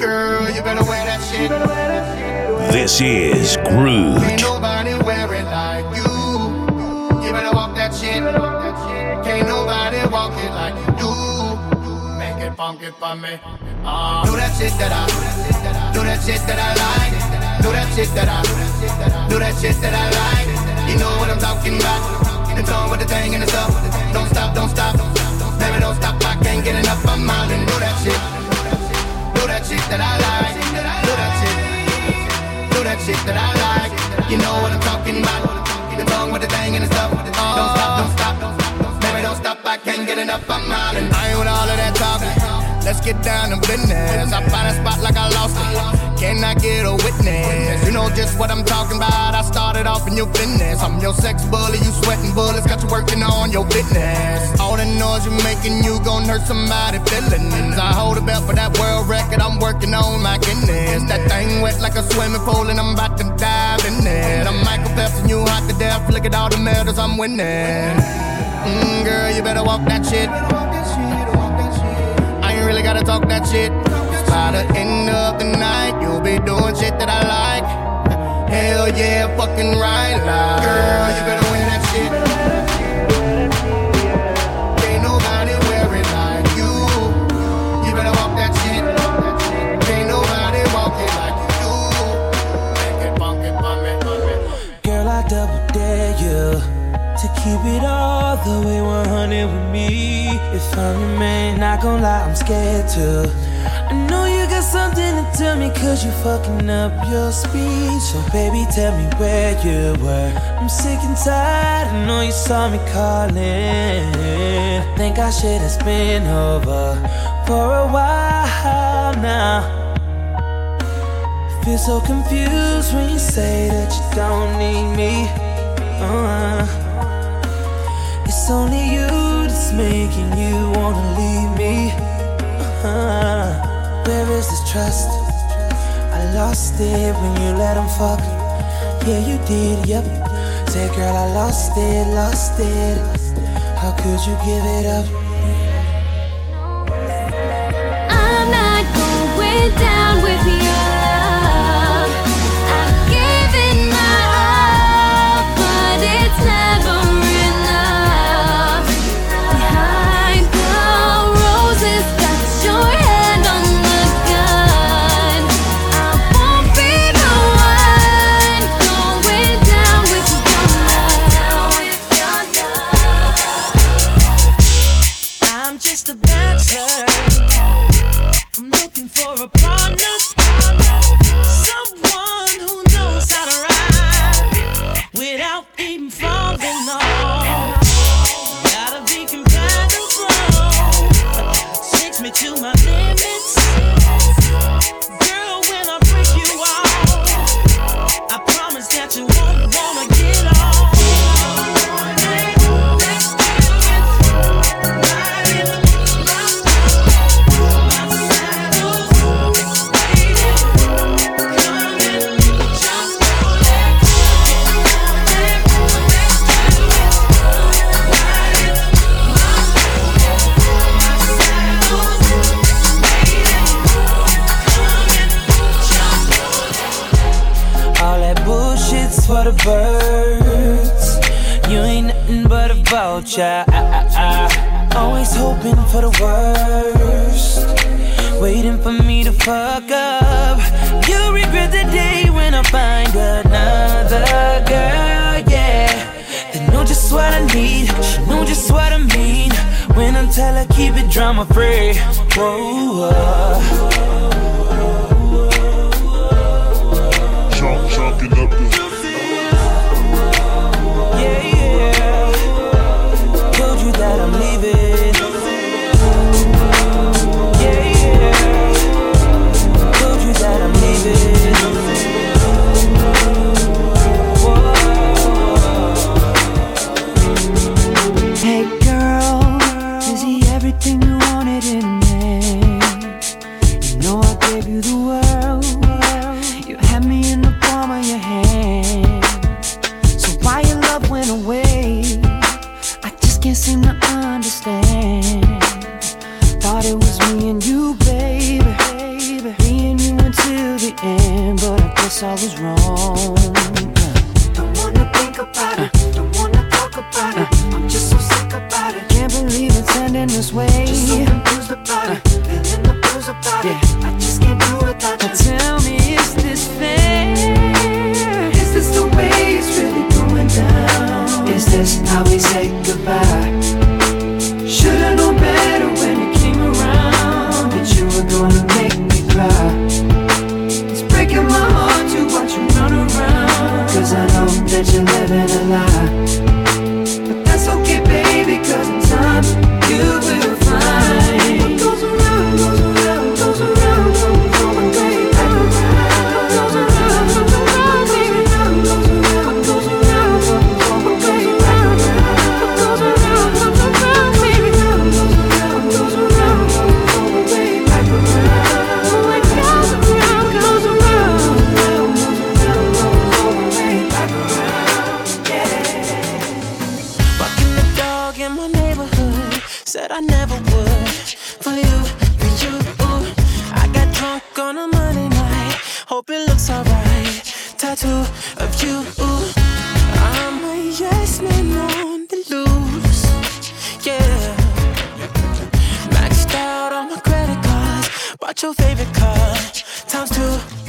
Girl, you better wear that shit. This is Groove. Ain't nobody wear it like you. You better walk that shit. Can't nobody walk it like you do. Make it funky for me. Uh, do that shit that I, do that shit that I like. Do that shit that I, do that shit that I like. You know what I'm talking about. And on with the thing and the stuff. Don't stop, don't stop. Baby, don't stop. I can't get enough. I'm out and do that shit. Shit that I like. Do that shit. Do that shit that I like. You know what I'm talking about. The tongue with the thing and the stuff. Don't stop, don't stop. Baby, don't stop. I can't get enough. I'm out I ain't with all of that talking. Let's get down to business. I find a spot like I lost it. Can I get a witness? You know just what I'm talking about. I started off in your business. I'm your sex bully, you sweating bullets, got you working on your fitness. All the noise you're making, you gon' hurt somebody feelings. I hold a belt for that world record, I'm working on my goodness. That thing wet like a swimming pool, and I'm about to dive in it. I'm Michael Phelps, and you hot to death. Look at all the medals I'm winning. Mm, girl, you better walk that shit. Gotta talk that shit. by the end of the night, you'll be doing shit that I like. Hell yeah, fucking right, like. Girl, you better wear that shit. Ain't nobody wear it like you. You better walk that shit. Ain't nobody walk it like you. Girl, I double dare you to keep it all the way 100 with me. If I remain, not gonna lie, I'm scared to. I know you got something to tell me, cause you fucking up your speech. So, baby, tell me where you were. I'm sick and tired, I know you saw me calling. Think I should have been over for a while now. Feel so confused when you say that you don't need me. Uh, it's only you that's making you wanna leave me. Uh, where is this trust? I lost it when you let him fuck. Yeah, you did, yep. Say, girl, I lost it, lost it. How could you give it up? To my limits. Ah. Always hoping for the worst. Waiting for me to fuck up. You'll regret the day when I find another girl, yeah. They know just what I need. She know just what I mean. When I tell her keep it drama free. Whoa, whoa. your favorite car times two.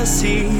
assim.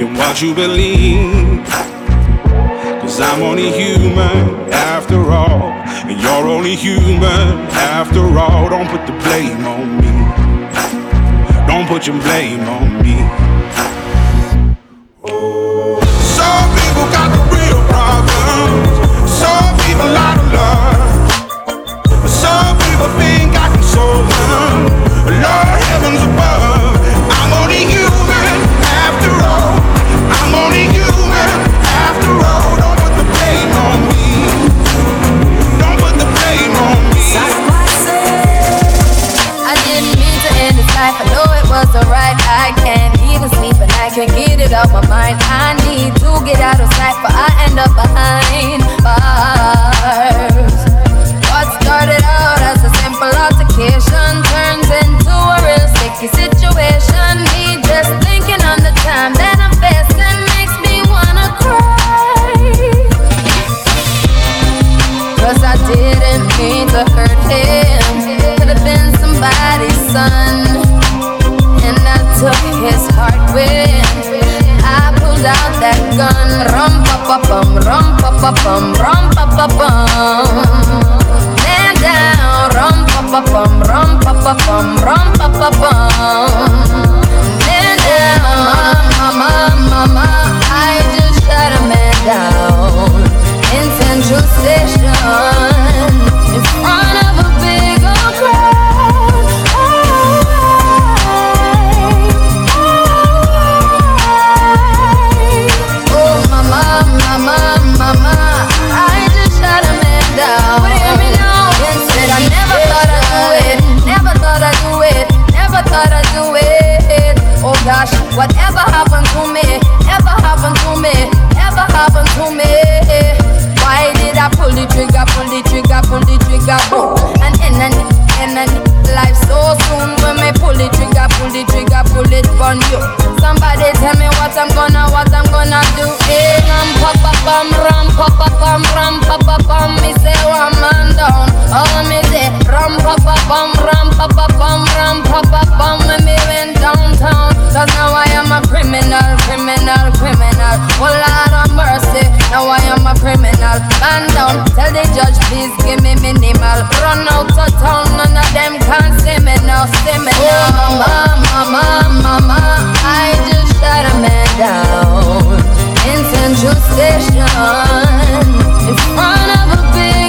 in what you believe. Cause I'm only human after all, and you're only human after all. Don't put the blame on me. Don't put your blame on me. Oh. Some people got the real problems. Some people out of love. Some people think I can solve them. Lord, heavens above. Need it out my mind. I need to get out of sight, but I end up behind bars. What started out as a simple altercation turns into a real sticky situation. Me just thinking on the time that I'm facing makes me wanna cry. Cause I didn't mean to hurt him. Could have been somebody's son. And I took his heart with. Out that gun. Rum pa pa bum, rum pa pa bum, rum pa pa bum. Man down, rum pa pa bum, rum pa pa bum, rum pa pa bum. Man down, mama, mama, I just shut a man down in Central Station in front whatever happened to me, ever happened to me, ever happened to me. Why did I pull the trigger, pull the trigger, pull the trigger, boom, and end and end life so soon when me pull the trigger, pull the trigger, pull it on you. Somebody tell me what I'm gonna, what I'm gonna do. Hey, ram pa pa ram pa pa ram pa pa pam. Me say one man down, oh me say ram pa pa ram pa pa ram pa pa pam. When me went downtown, cause now I am a criminal, criminal, criminal. Oh Lord of mercy, now I am a criminal. Man down, tell the judge please give me minimal. Run out of town, none of them can see me now, see me now. Mama, mama, mama, I just shot a man down in Central Station in front of a big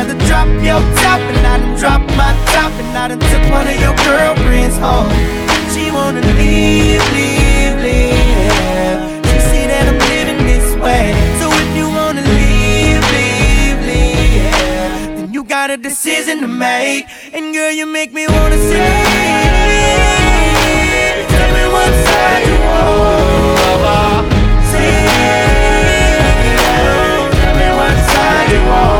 rather drop your top and I done drop my top and I done took one of your girlfriends home. She wanna leave, leave, leave. She see that I'm living this way. So if you wanna leave, leave, leave, then you got a decision to make. And girl, you make me wanna say, tell me what side you on. Say, tell me what side you on,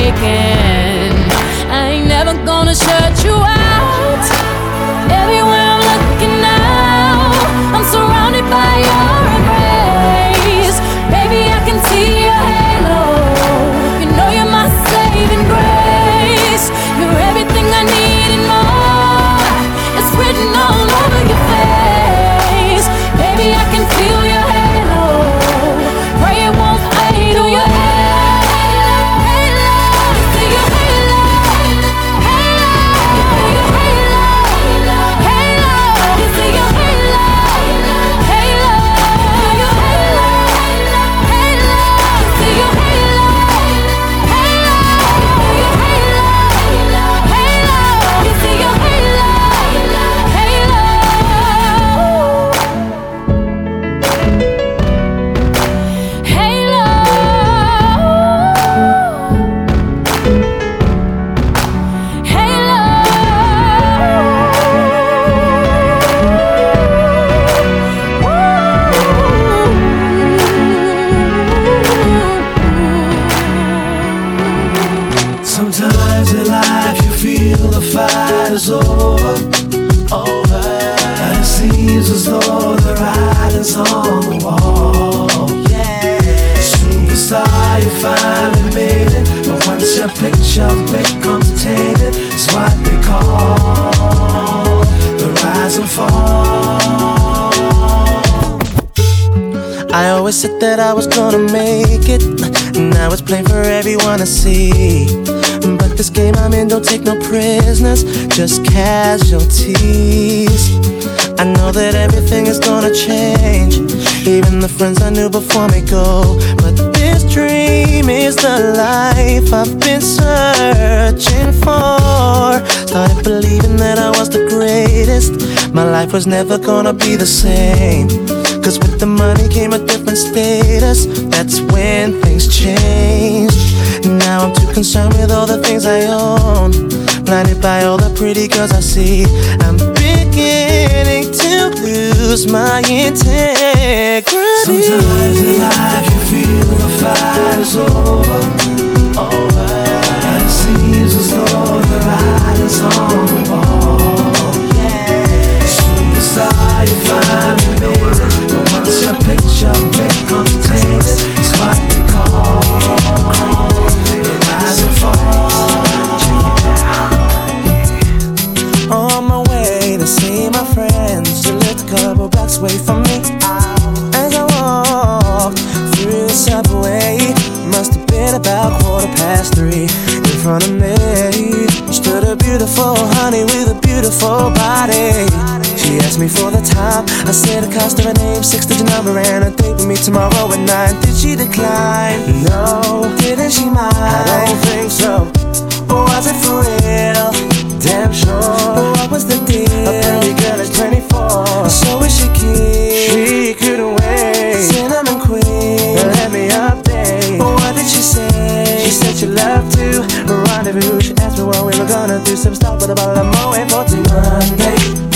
taking. I ain't never gonna shut you out. Everywhere friends I knew before me go. But this dream is the life I've been searching for. Started believing that I was the greatest. My life was never gonna be the same. Cause with the money came a different status. That's when things changed. Now I'm too concerned with all the things I own. Blinded by all the pretty girls I see. I'm beginning to lose my integrity. Sometimes in life you feel the fight is over. Over. And it seems as though the ride is on the wall. Yeah. Superstar, you made it. But once your picture becomes tainted, it's what they call away from me. As I walked through the subway, must have been about quarter past three. In front of me stood a beautiful honey with a beautiful body. She asked me for the time. I said the cost of her name, six digit number, and a date with me tomorrow at nine. Did she decline? No. Didn't she mind? I don't think so. Was it for real? Damn sure. But what was the deal? A pretty girl is 24. So is she She couldn't wait. Cinnamon queen. Let me update. But what did she say? She said she loved to rendezvous. She asked me what we were gonna do. Some stop with a bottle of Moet for Monday.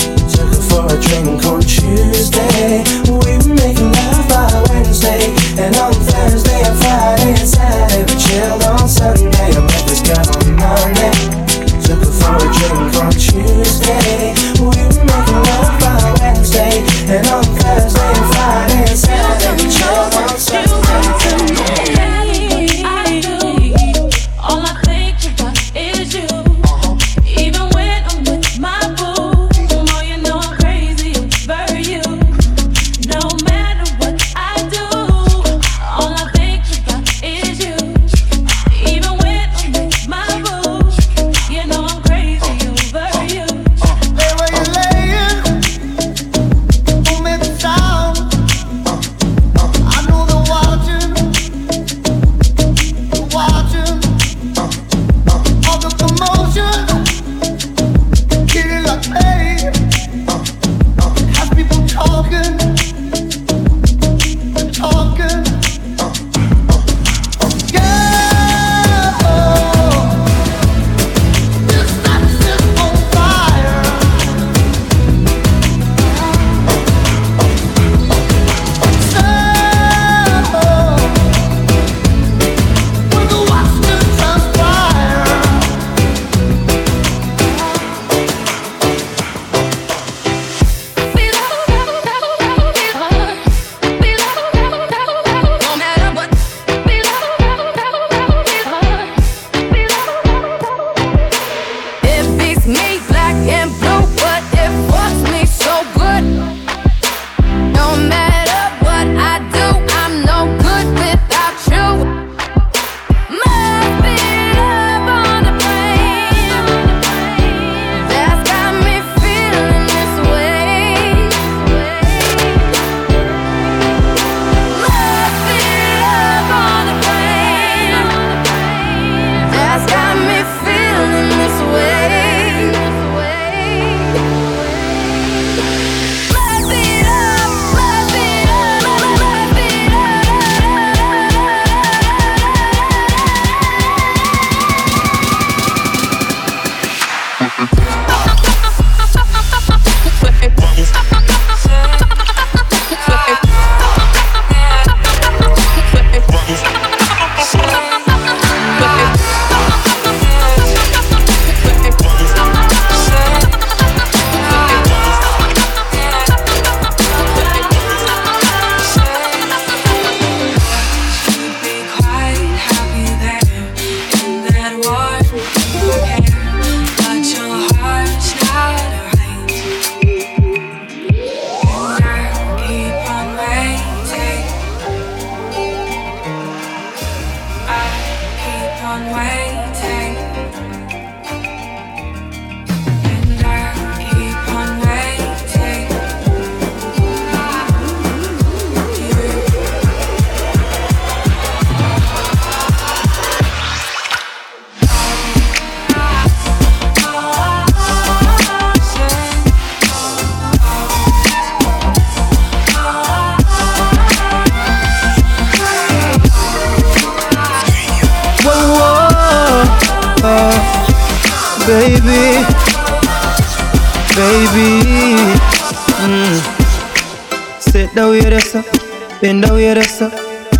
Bend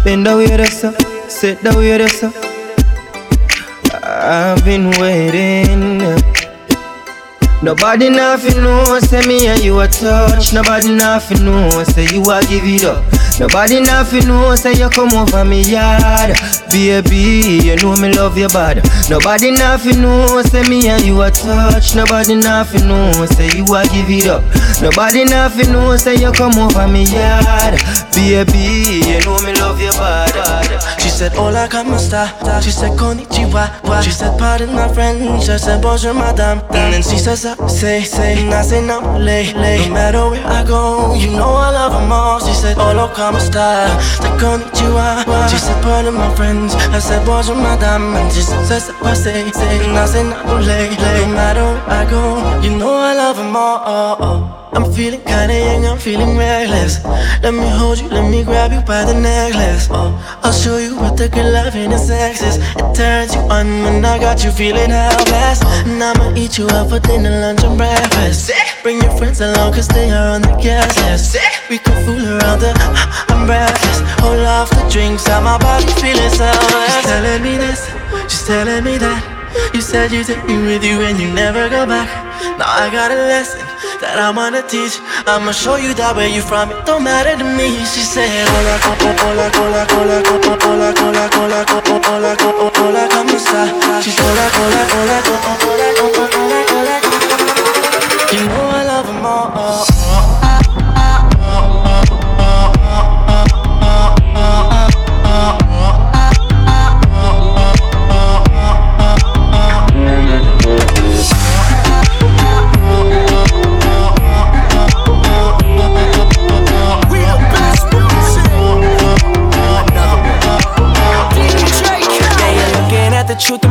bend sit. I've been waiting. Nobody nothing know, say me and you a touch. Nobody nothing know, say you a give it up. Nobody nothing know, say you come over me yard. Baby, you know me love you bad. Nobody nothing know, say me and you a touch. Nobody nothing know, say you a give it up. Nobody nothing know, say you come over me yard. Baby, you know me love you bad. Said, Hola, ¿cómo está? She said, Konnichiwa. She said, Pardon my French. I said, Bonjour, madame. And then she says, I say, say, and I say, no, lay, lay. No matter where I go, you know I love them all. She said, Hola, ¿cómo está? Said, Konnichiwa. She said, Pardon my French. I said, Bonjour, madame. And she says, I say, say, and I say, no, lay, lay. No matter where I go, you know I love them all. I'm feeling kinda young, I'm feeling reckless. Let me hold you, let me grab you by the necklace. Oh, I'll show you the good loving and sex is. It turns you on when I got you feeling helpless. And I'ma eat you up for dinner, lunch, and breakfast. Bring your friends along, cause they are on the guest list. We can fool around the, I'm breathless. Hold off the drinks, got my body feeling selfless. She's telling me this, she's telling me that. You said you take me with you and you never go back. Now I got a lesson that I'm on to teach. I'ma show you that where you from, it don't matter to me. She said, Hola, copo, hola, hola, hola, copo, hola, hola, hola, copo, hola, copo, hola, ¿cómo está? She's hola, hola, hola, copo, hola, copo, hola, cola, You know I love them all.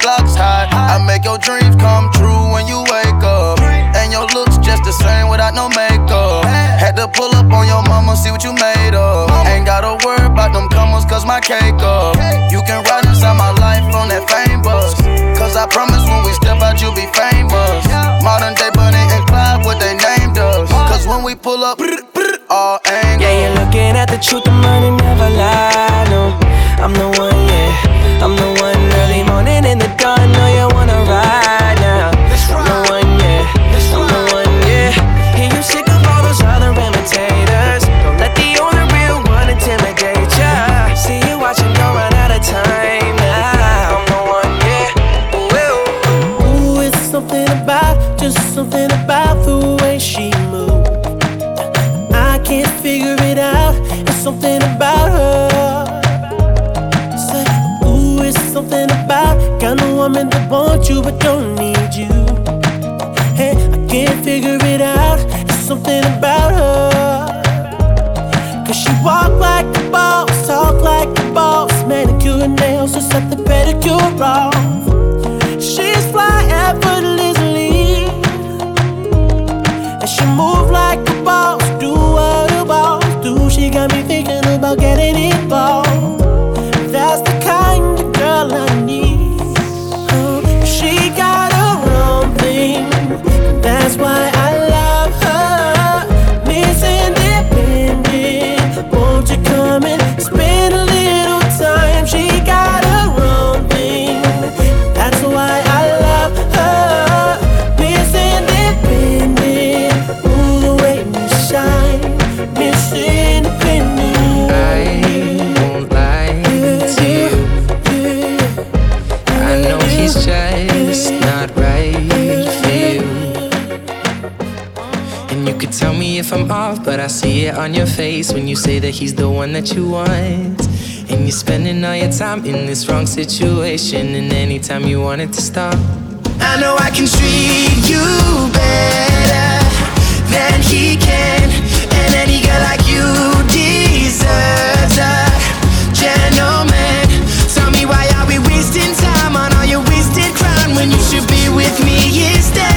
Block's hot. I make your dreams come true when you wake up. And your looks just the same without no makeup. Had to pull up on your mama, see what you made of. Ain't gotta worry about them comers, cause my cake up. You can ride inside my life on that fame bus. Cause I promise when we step out, you'll be famous. Modern day Bonnie and Clyde, what they named us. Cause when we pull up, all angles. Yeah, you're looking at the truth, the money never lie. No, I'm the one, in the dawn. No, wants you but don't need you. Hey, I can't figure it out. It's something about her. Cause she walk like a boss, talk like a boss, manicure and nails, just set the pedicure off. She's fly effortlessly. And she move like a boss, do what a boss do. She got me thinking about getting involved. Face when you say that he's the one that you want. And you're spending all your time in this wrong situation, and anytime you want it to stop. I know I can treat you better than he can, and any girl like you deserves a gentleman. Tell me why are we wasting time on all your wasted crown when you should be with me instead?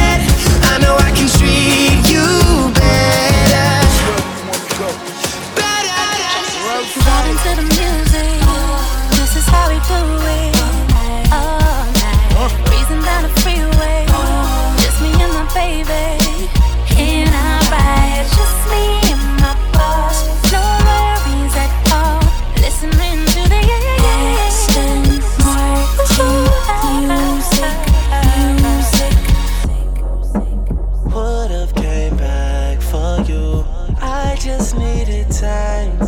Just needed time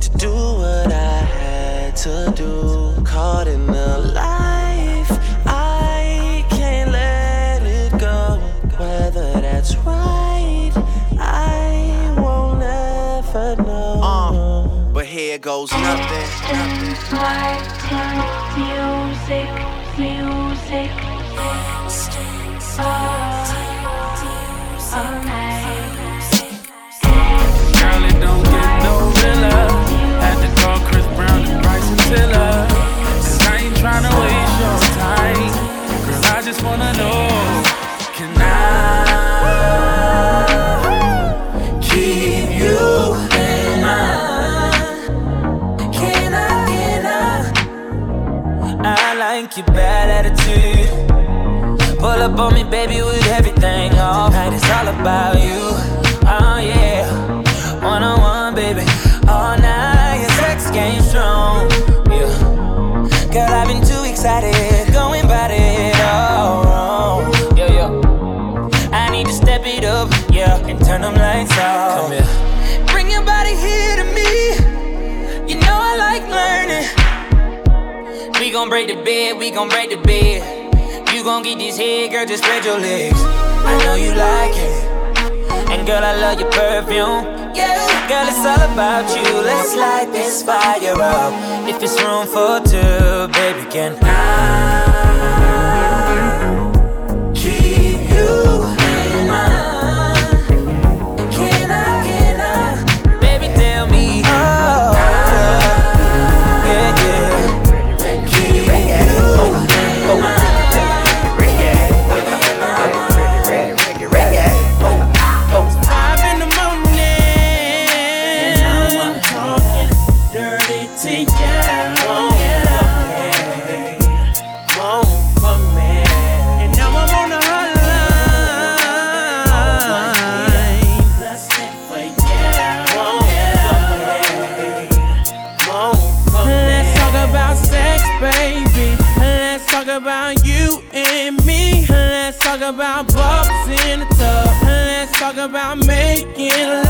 to do what I had to do. Caught in the life, I can't let it go. Whether that's right, I won't ever know. Uh, but here goes nothing. Music, music. All night. Realer. Had to call Chris Brown and Bryson Tiller. Cause I ain't tryna waste your time. Girl, I just wanna know. Can I keep you in mind? Can I, can I? I like your bad attitude. Pull up on me, baby, with everything off. Tonight it's all about you. Excited, going about it all wrong. Yeah, yeah. I need to step it up, yeah, and turn them lights off. Come here. Bring your body here to me. You know I like learning. We gon' break the bed, we gon' break the bed. You gon' get this head, girl, just spread your legs. I know you like it. And girl, I love your perfume. Girl, it's all about you. Let's light this fire up. If it's room for two, baby, can I talk about making love.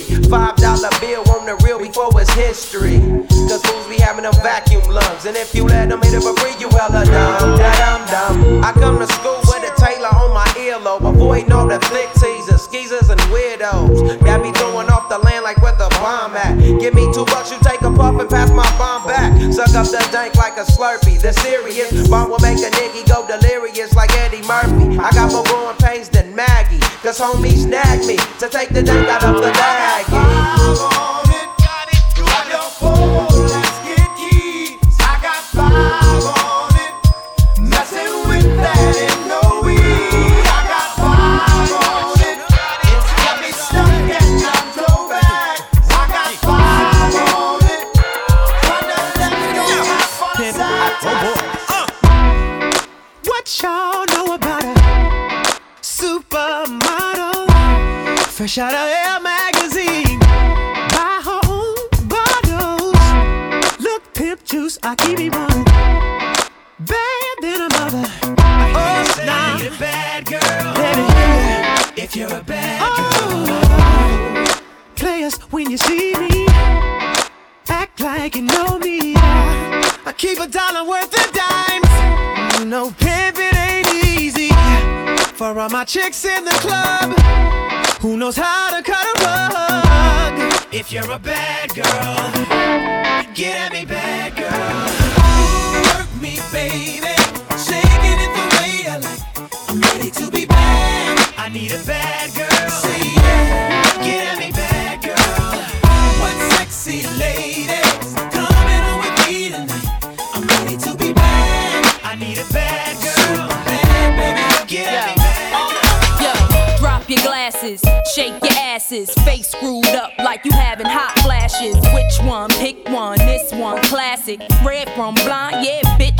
50. Five dollar bill on the real before it's history. Cause fools be having them vacuum lungs. And if you let them hit it for free, you hella dumb. Da dum dum. I come to school with a Taylor on my earlobe. Avoiding all the flick teasers, skeezers, and weirdos. Got me throwing off the land like where the bomb at. Give me two bucks, you take a puff and pass my bomb back. Suck up the dank like a slurpee. The serious bomb will make a nigga go delirious like Eddie Murphy. I got more growing pains than Maggie. Cause homies nag me to take the dank out of the bag. If you're a bad girl, get at me, bad girl. Work me, baby. Shaking it the way I like. I'm ready to be bad. I need a bad girl. Your asses, face screwed up like you having hot flashes. Which one? Pick one. This one, classic. Red from blind, yeah,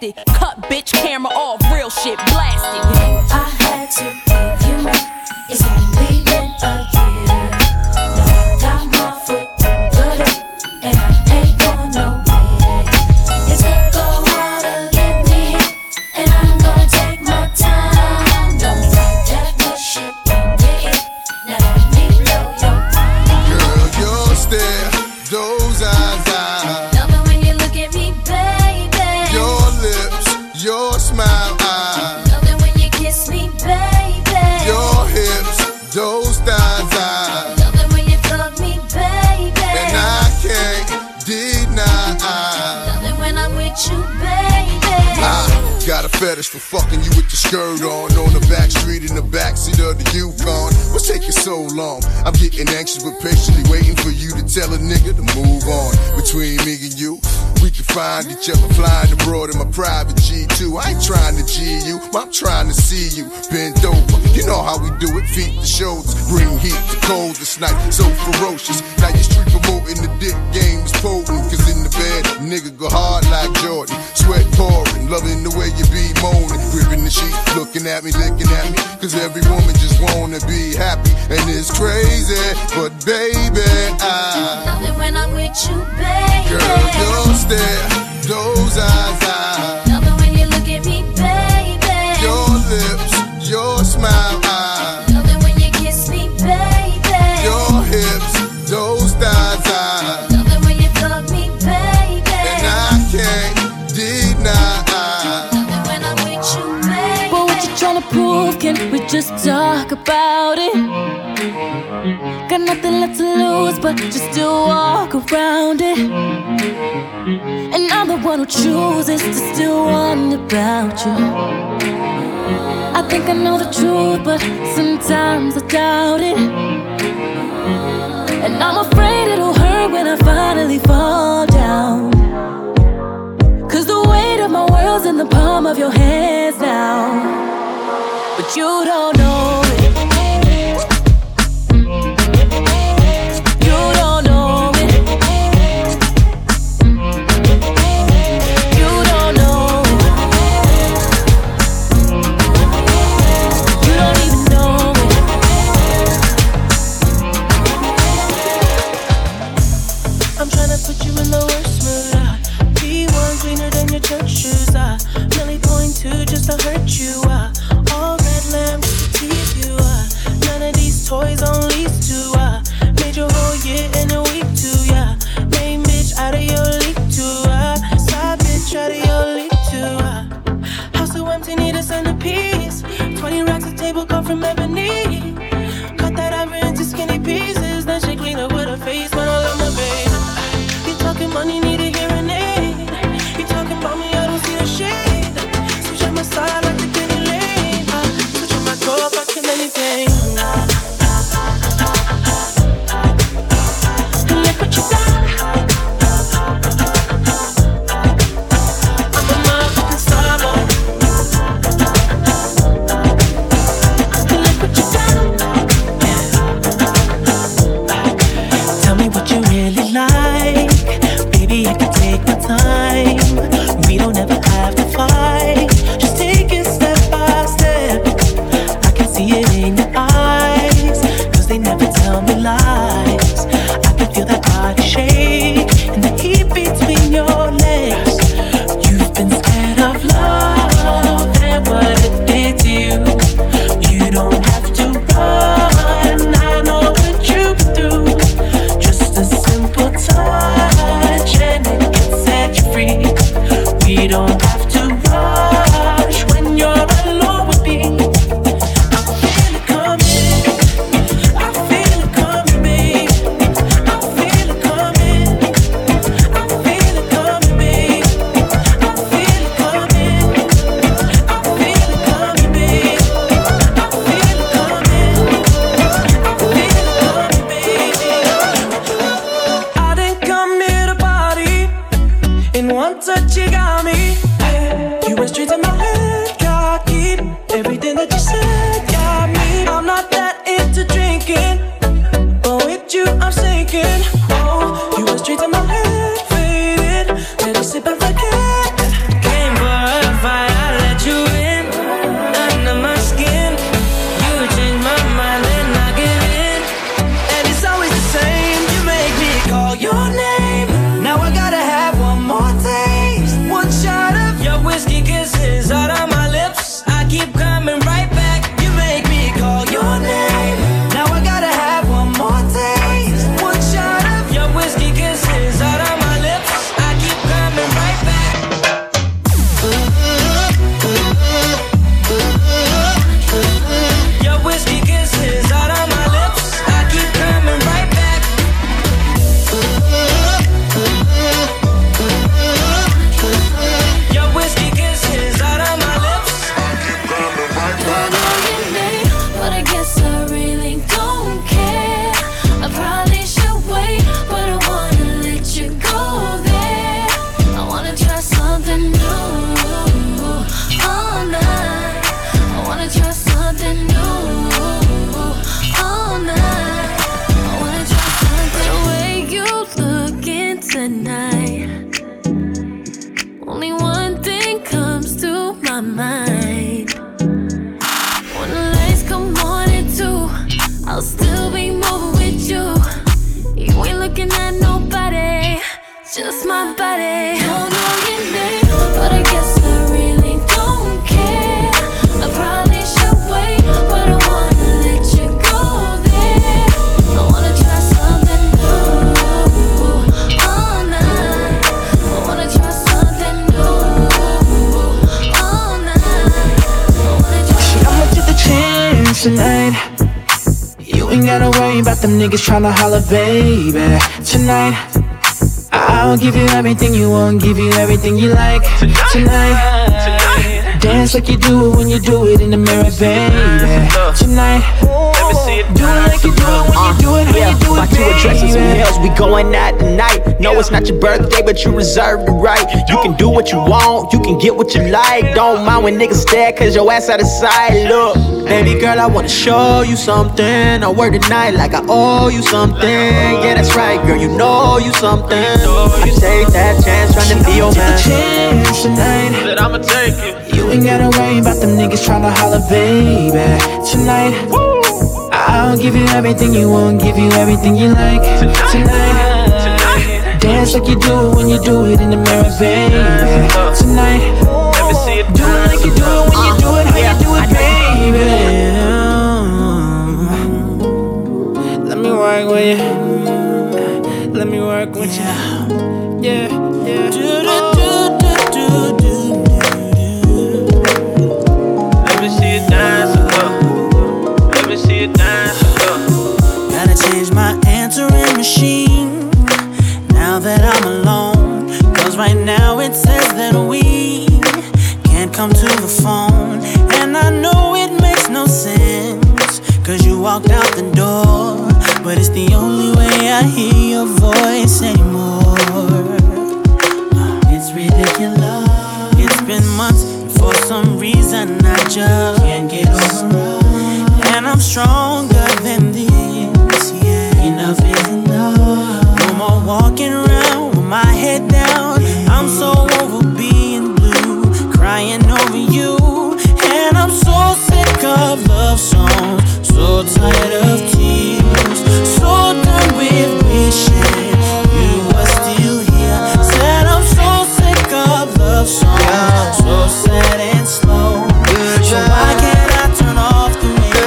cut bitch camera off, real shit blasted. I had to give you more. Fetish for fucking you with your skirt on on the back street in the backseat of the Yukon. What's taking so long? I'm getting anxious but patiently waiting for you to tell a nigga to move on. Between me and you, we can find each other flying abroad in my private G2. I ain't trying to G you, I'm trying to see you bend over. You know how we do it, feet to shoulders, bring heat to cold this night. So ferocious. Now you street promoting the dick game is potent. Cause in the bed, nigga go hard like Jordan. Sweat pouring, loving the way you be moaning. Gripping the sheet, looking at me, licking at me. Cause every woman just wanna be happy. And it's crazy, but baby, I. Love it when I'm with you, baby. Girl, your those eyes, eyes. You? Can we just talk about it? Got nothing left to lose, but just to walk around it. And I'm the one who chooses to still wonder about you. I think I know the truth, but sometimes I doubt it. And I'm afraid it'll hurt when I finally fall down. Cause the weight of my world's in the palm of your hands tryna holla, baby. Tonight, I'll give you everything you want, give you everything you like. Tonight, dance like you do it when you do it in the mirror, baby. Tonight, do it like you do it when you do it, how you do it, to address some baby. hills, we going out tonight. No, it's not your birthday, but you reserve the right. You can do what you want, you can get what you like. Don't mind when niggas stare, cause your ass out of sight. Look, baby girl, I wanna show you something. I work the night like I owe you something. Yeah, that's right, girl, you know you something. I take that chance, trying to be your man. chance tonight. That I'ma take it. You ain't gotta worry about them niggas tryna holler, baby. Tonight, I'll give you everything you want, give you everything you like. Tonight, tonight, dance like you do it when you do it in the mirror, baby. Tonight, do it like you do it when you do it, how you do it, baby. Let me work with you. Come to the phone. And I know it makes no sense. Cause you walked out the door. But it's the only way I hear your voice anymore. It's ridiculous. It's been months, and for some reason I just can't get over. And I'm stronger tired of tears, so done with wishing you were still here. Said I'm so sick of love songs, so sad and slow. So why can't I turn off the radio?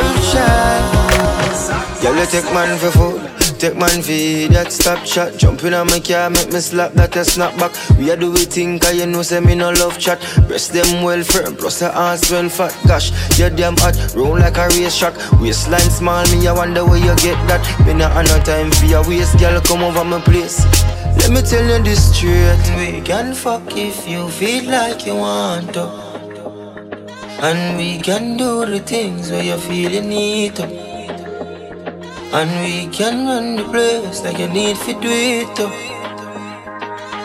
Girl, you take man for food. Take man V, that stop chat. Jumping on my car, make me slap that a snap back. We a do we think, cause you know, say me no love chat. Breast them well firm, plus the ass well fat. Gosh, you damn hot, roll like a race track. Waistline small, me I wonder where you get that. Me not have no time for your waist, girl, come over my place. Let me tell you this straight. We can fuck if you feel like you want to. And we can do the things where you feel you need to. And we can run the place like you need to do it.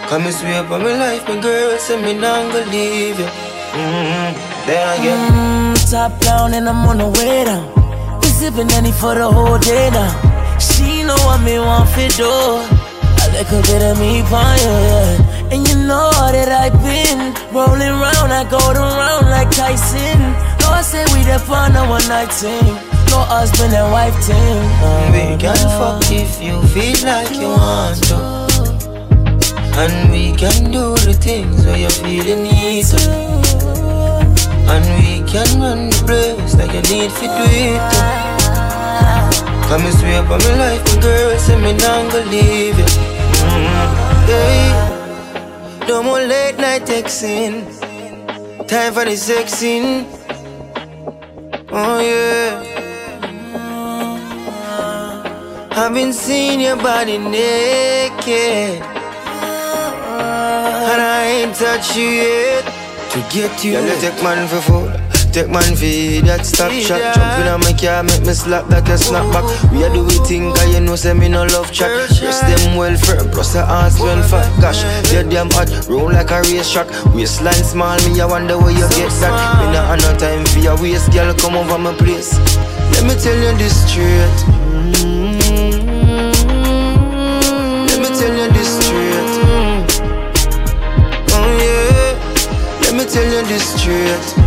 Come and swear by my life, my girl, say me not gonna leave you. Mm-hmm. Then get. Mm, top down and I'm on the way down. We sipping any for the whole day now. She know what me want for do. A little bit of me fire, yeah. And you know that I've been rolling round, I go around like Tyson. No, I say we the fun a one night thing. No husband and wife team. We can fuck if you feel like you want to. And we can do the things where you feel you need to. And we can run the place like you need to do it too. Come and swear by my life, my girl, say me not gonna leave you. Mm-hmm. Yeah. No more late night texting. Time for the sexing. Oh yeah. I've been seeing your body naked. And I ain't touched you yet. To get you. Yeah, take man for food. Take man for that stop shot. Jumping on my car, make me slap that a snap back. We a do we think, cause you know, say me no love chat. Rest them well firm, plus the ass well fat. Gosh, you damn hot, roll like a race track. Waistline small, me I wonder where you get that. Me not have no time for your waist, girl, come over my place. Let me tell you this straight. Let Let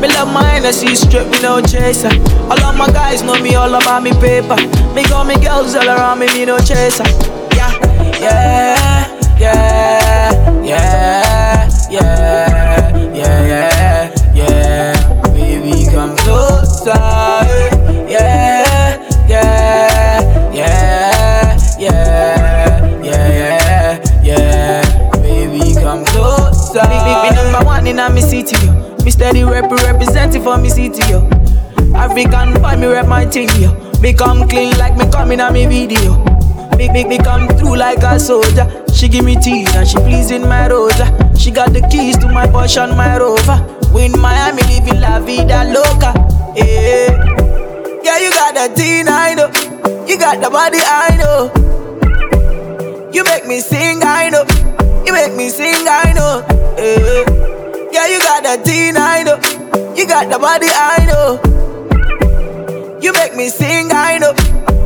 me. Love I see straight, me no chaser. All of my guys know me all about me paper. Me got me girls all around me, me no chaser. Yeah, yeah, yeah, yeah, yeah, yeah, yeah, yeah. Baby, come closer. In a me city. Me steady rep representing for me city, yo. African boy, me rep my thing, yo. Me come clean like me coming on me video. Big, me come through like a soldier. She give me teeth and she pleasing my rosa. She got the keys to my Porsche and my Rover. We in Miami living la vida loca. Yeah, yeah, you got the teen, I know. You got the body, I know. You make me sing, I know. You make me sing, I know. Yeah, yeah, you got the teen, I know. You got the body, I know. You make me sing, I know.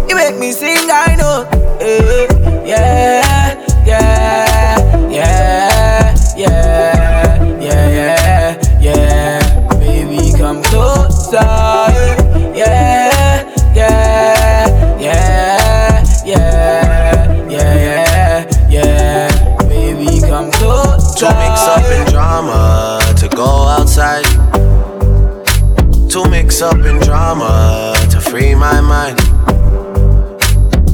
You make me sing, I know. Yeah, yeah, yeah, yeah, yeah, yeah, yeah, yeah. Baby, come closer. Yeah, yeah, yeah, yeah, yeah, yeah, yeah. Baby, come closer. Too mix up in drama go outside. Too mix up in drama to free my mind.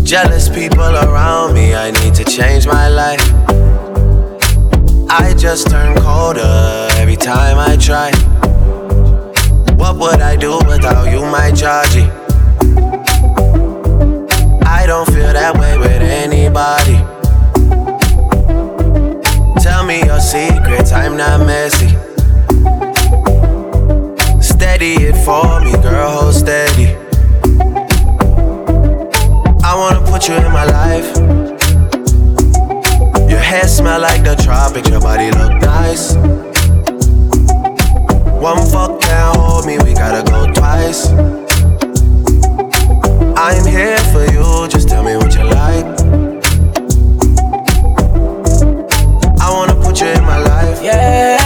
Jealous people around me, I need to change my life. I just turn colder every time I try. What would I do without you, my Georgie? I don't feel that way with anybody. Tell me your secrets, I'm not messy. Steady it for me, girl, hold steady. I wanna put you in my life. Your hair smell like the tropics, your body look nice. One fuck down, hold me, we gotta go twice. I'm here for you, just tell me what you like. I wanna put you in my life. Yeah.